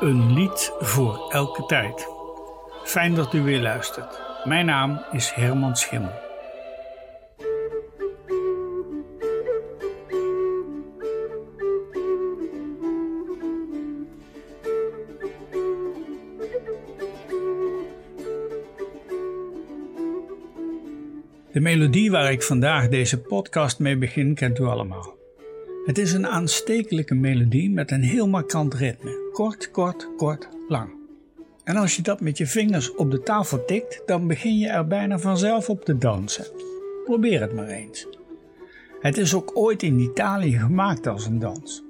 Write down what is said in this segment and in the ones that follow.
Een lied voor elke tijd. Fijn dat u weer luistert. Mijn naam is Herman Schimmel. De melodie waar ik vandaag deze podcast mee begin kent u allemaal. Het is een aanstekelijke melodie met een heel markant ritme. Kort, kort, kort, lang. En als je dat met je vingers op de tafel tikt, dan begin je er bijna vanzelf op te dansen. Probeer het maar eens. Het is ook ooit in Italië gemaakt als een dans.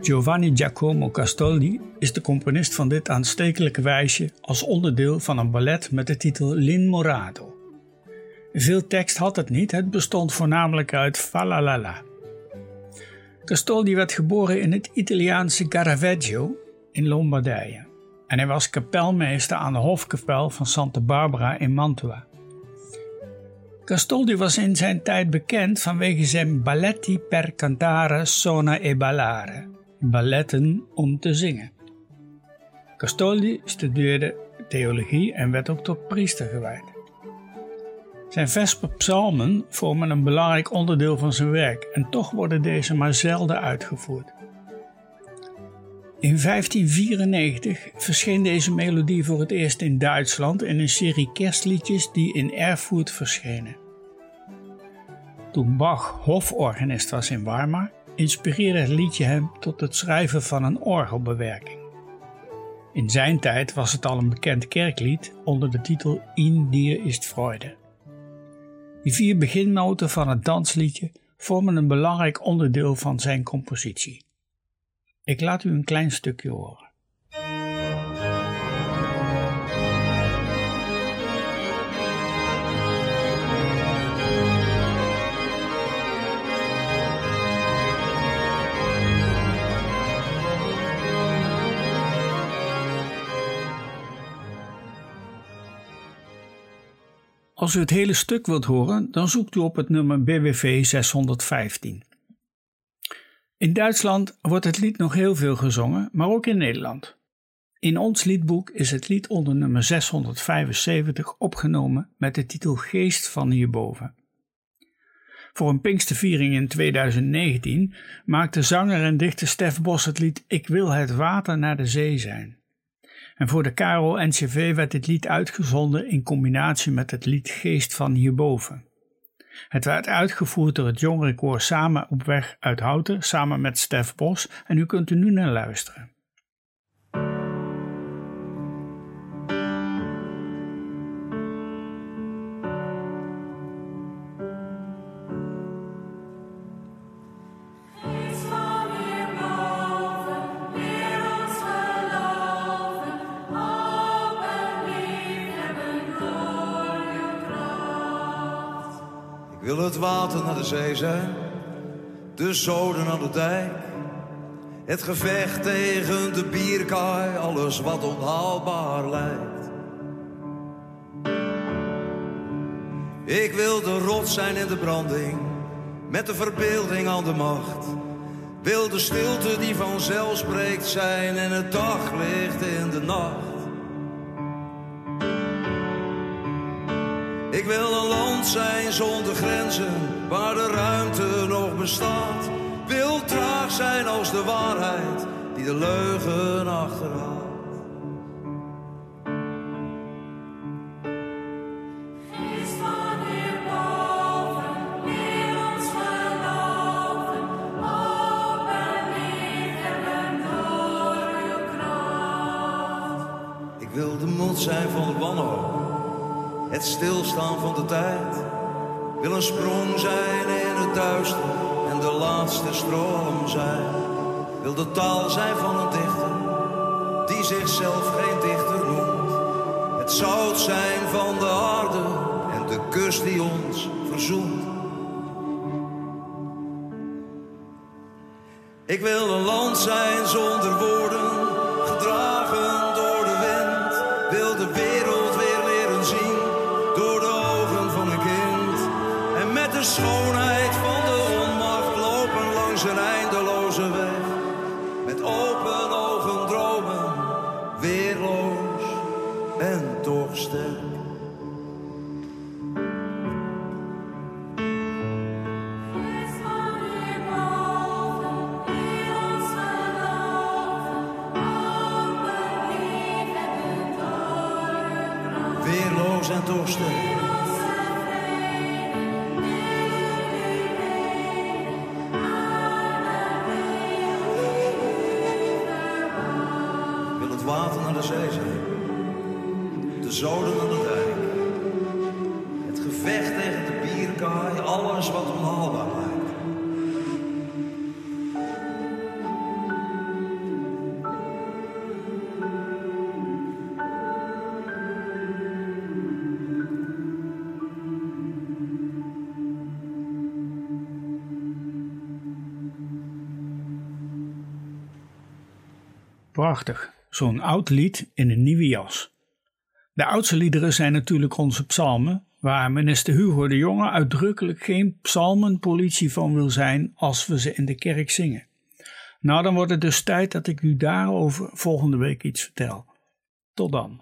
Giovanni Giacomo Castoldi is de componist van dit aanstekelijke wijsje als onderdeel van een ballet met de titel L'Inmorato. Veel tekst had het niet, het bestond voornamelijk uit falalala. Castoldi werd geboren in het Italiaanse Caravaggio in Lombardije en hij was kapelmeester aan de hofkapel van Santa Barbara in Mantua. Castoldi was in zijn tijd bekend vanwege zijn balletti per cantare sona e ballare, balletten om te zingen. Castoldi studeerde theologie en werd ook tot priester gewijd. Zijn vesperpsalmen vormen een belangrijk onderdeel van zijn werk en toch worden deze maar zelden uitgevoerd. In 1594 verscheen deze melodie voor het eerst in Duitsland in een serie kerstliedjes die in Erfurt verschenen. Toen Bach hoforganist was in Weimar, inspireerde het liedje hem tot het schrijven van een orgelbewerking. In zijn tijd was het al een bekend kerklied onder de titel In dir ist Freude. Die vier beginnoten van het dansliedje vormen een belangrijk onderdeel van zijn compositie. Ik laat u een klein stukje horen. Als u het hele stuk wilt horen, dan zoekt u op het nummer BWV 615. In Duitsland wordt het lied nog heel veel gezongen, maar ook in Nederland. In ons liedboek is het lied onder nummer 675 opgenomen met de titel Geest van hierboven. Voor een Pinksterviering in 2019 maakte zanger en dichter Stef Bos het lied Ik wil het water naar de zee zijn. En voor de Karel NCV werd dit lied uitgezonden in combinatie met het lied Geest van hierboven. Het werd uitgevoerd door het jongerenkoor Samen op weg uit Houten samen met Stef Bos en u kunt er nu naar luisteren. Wil het water naar de zee zijn, de zoden aan de dijk. Het gevecht tegen de bierkaai, alles wat onhaalbaar lijkt. Ik wil de rot zijn in de branding, met de verbeelding aan de macht. Wil de stilte die vanzelf spreekt zijn en het daglicht in de nacht. Ik wil een land zijn zonder grenzen, waar de ruimte nog bestaat. Wil traag zijn als de waarheid, die de leugen achterhaalt. Ik wil de mond zijn van de wanhoop het stilstaan van de tijd. Wil een sprong zijn in het duister en de laatste stroom zijn. Wil de taal zijn van een dichter die zichzelf geen dichter noemt. Het zout zijn van de aarde en de kust die ons verzoent. Ik wil een land zijn zonder woorden, is een eindeloze weg. Met open ogen dromen, weerloos en toch sterk. Weerloos en toch. De de zoden naar de dijk. Het gevecht tegen de bierkaai, alles wat onhaalbaar lijkt. Prachtig, zo'n oud lied in een nieuwe jas. De oudste liederen zijn natuurlijk onze psalmen, waar minister Hugo de Jonge uitdrukkelijk geen psalmenpolitie van wil zijn als we ze in de kerk zingen. Nou, dan wordt het dus tijd dat ik u daarover volgende week iets vertel. Tot dan.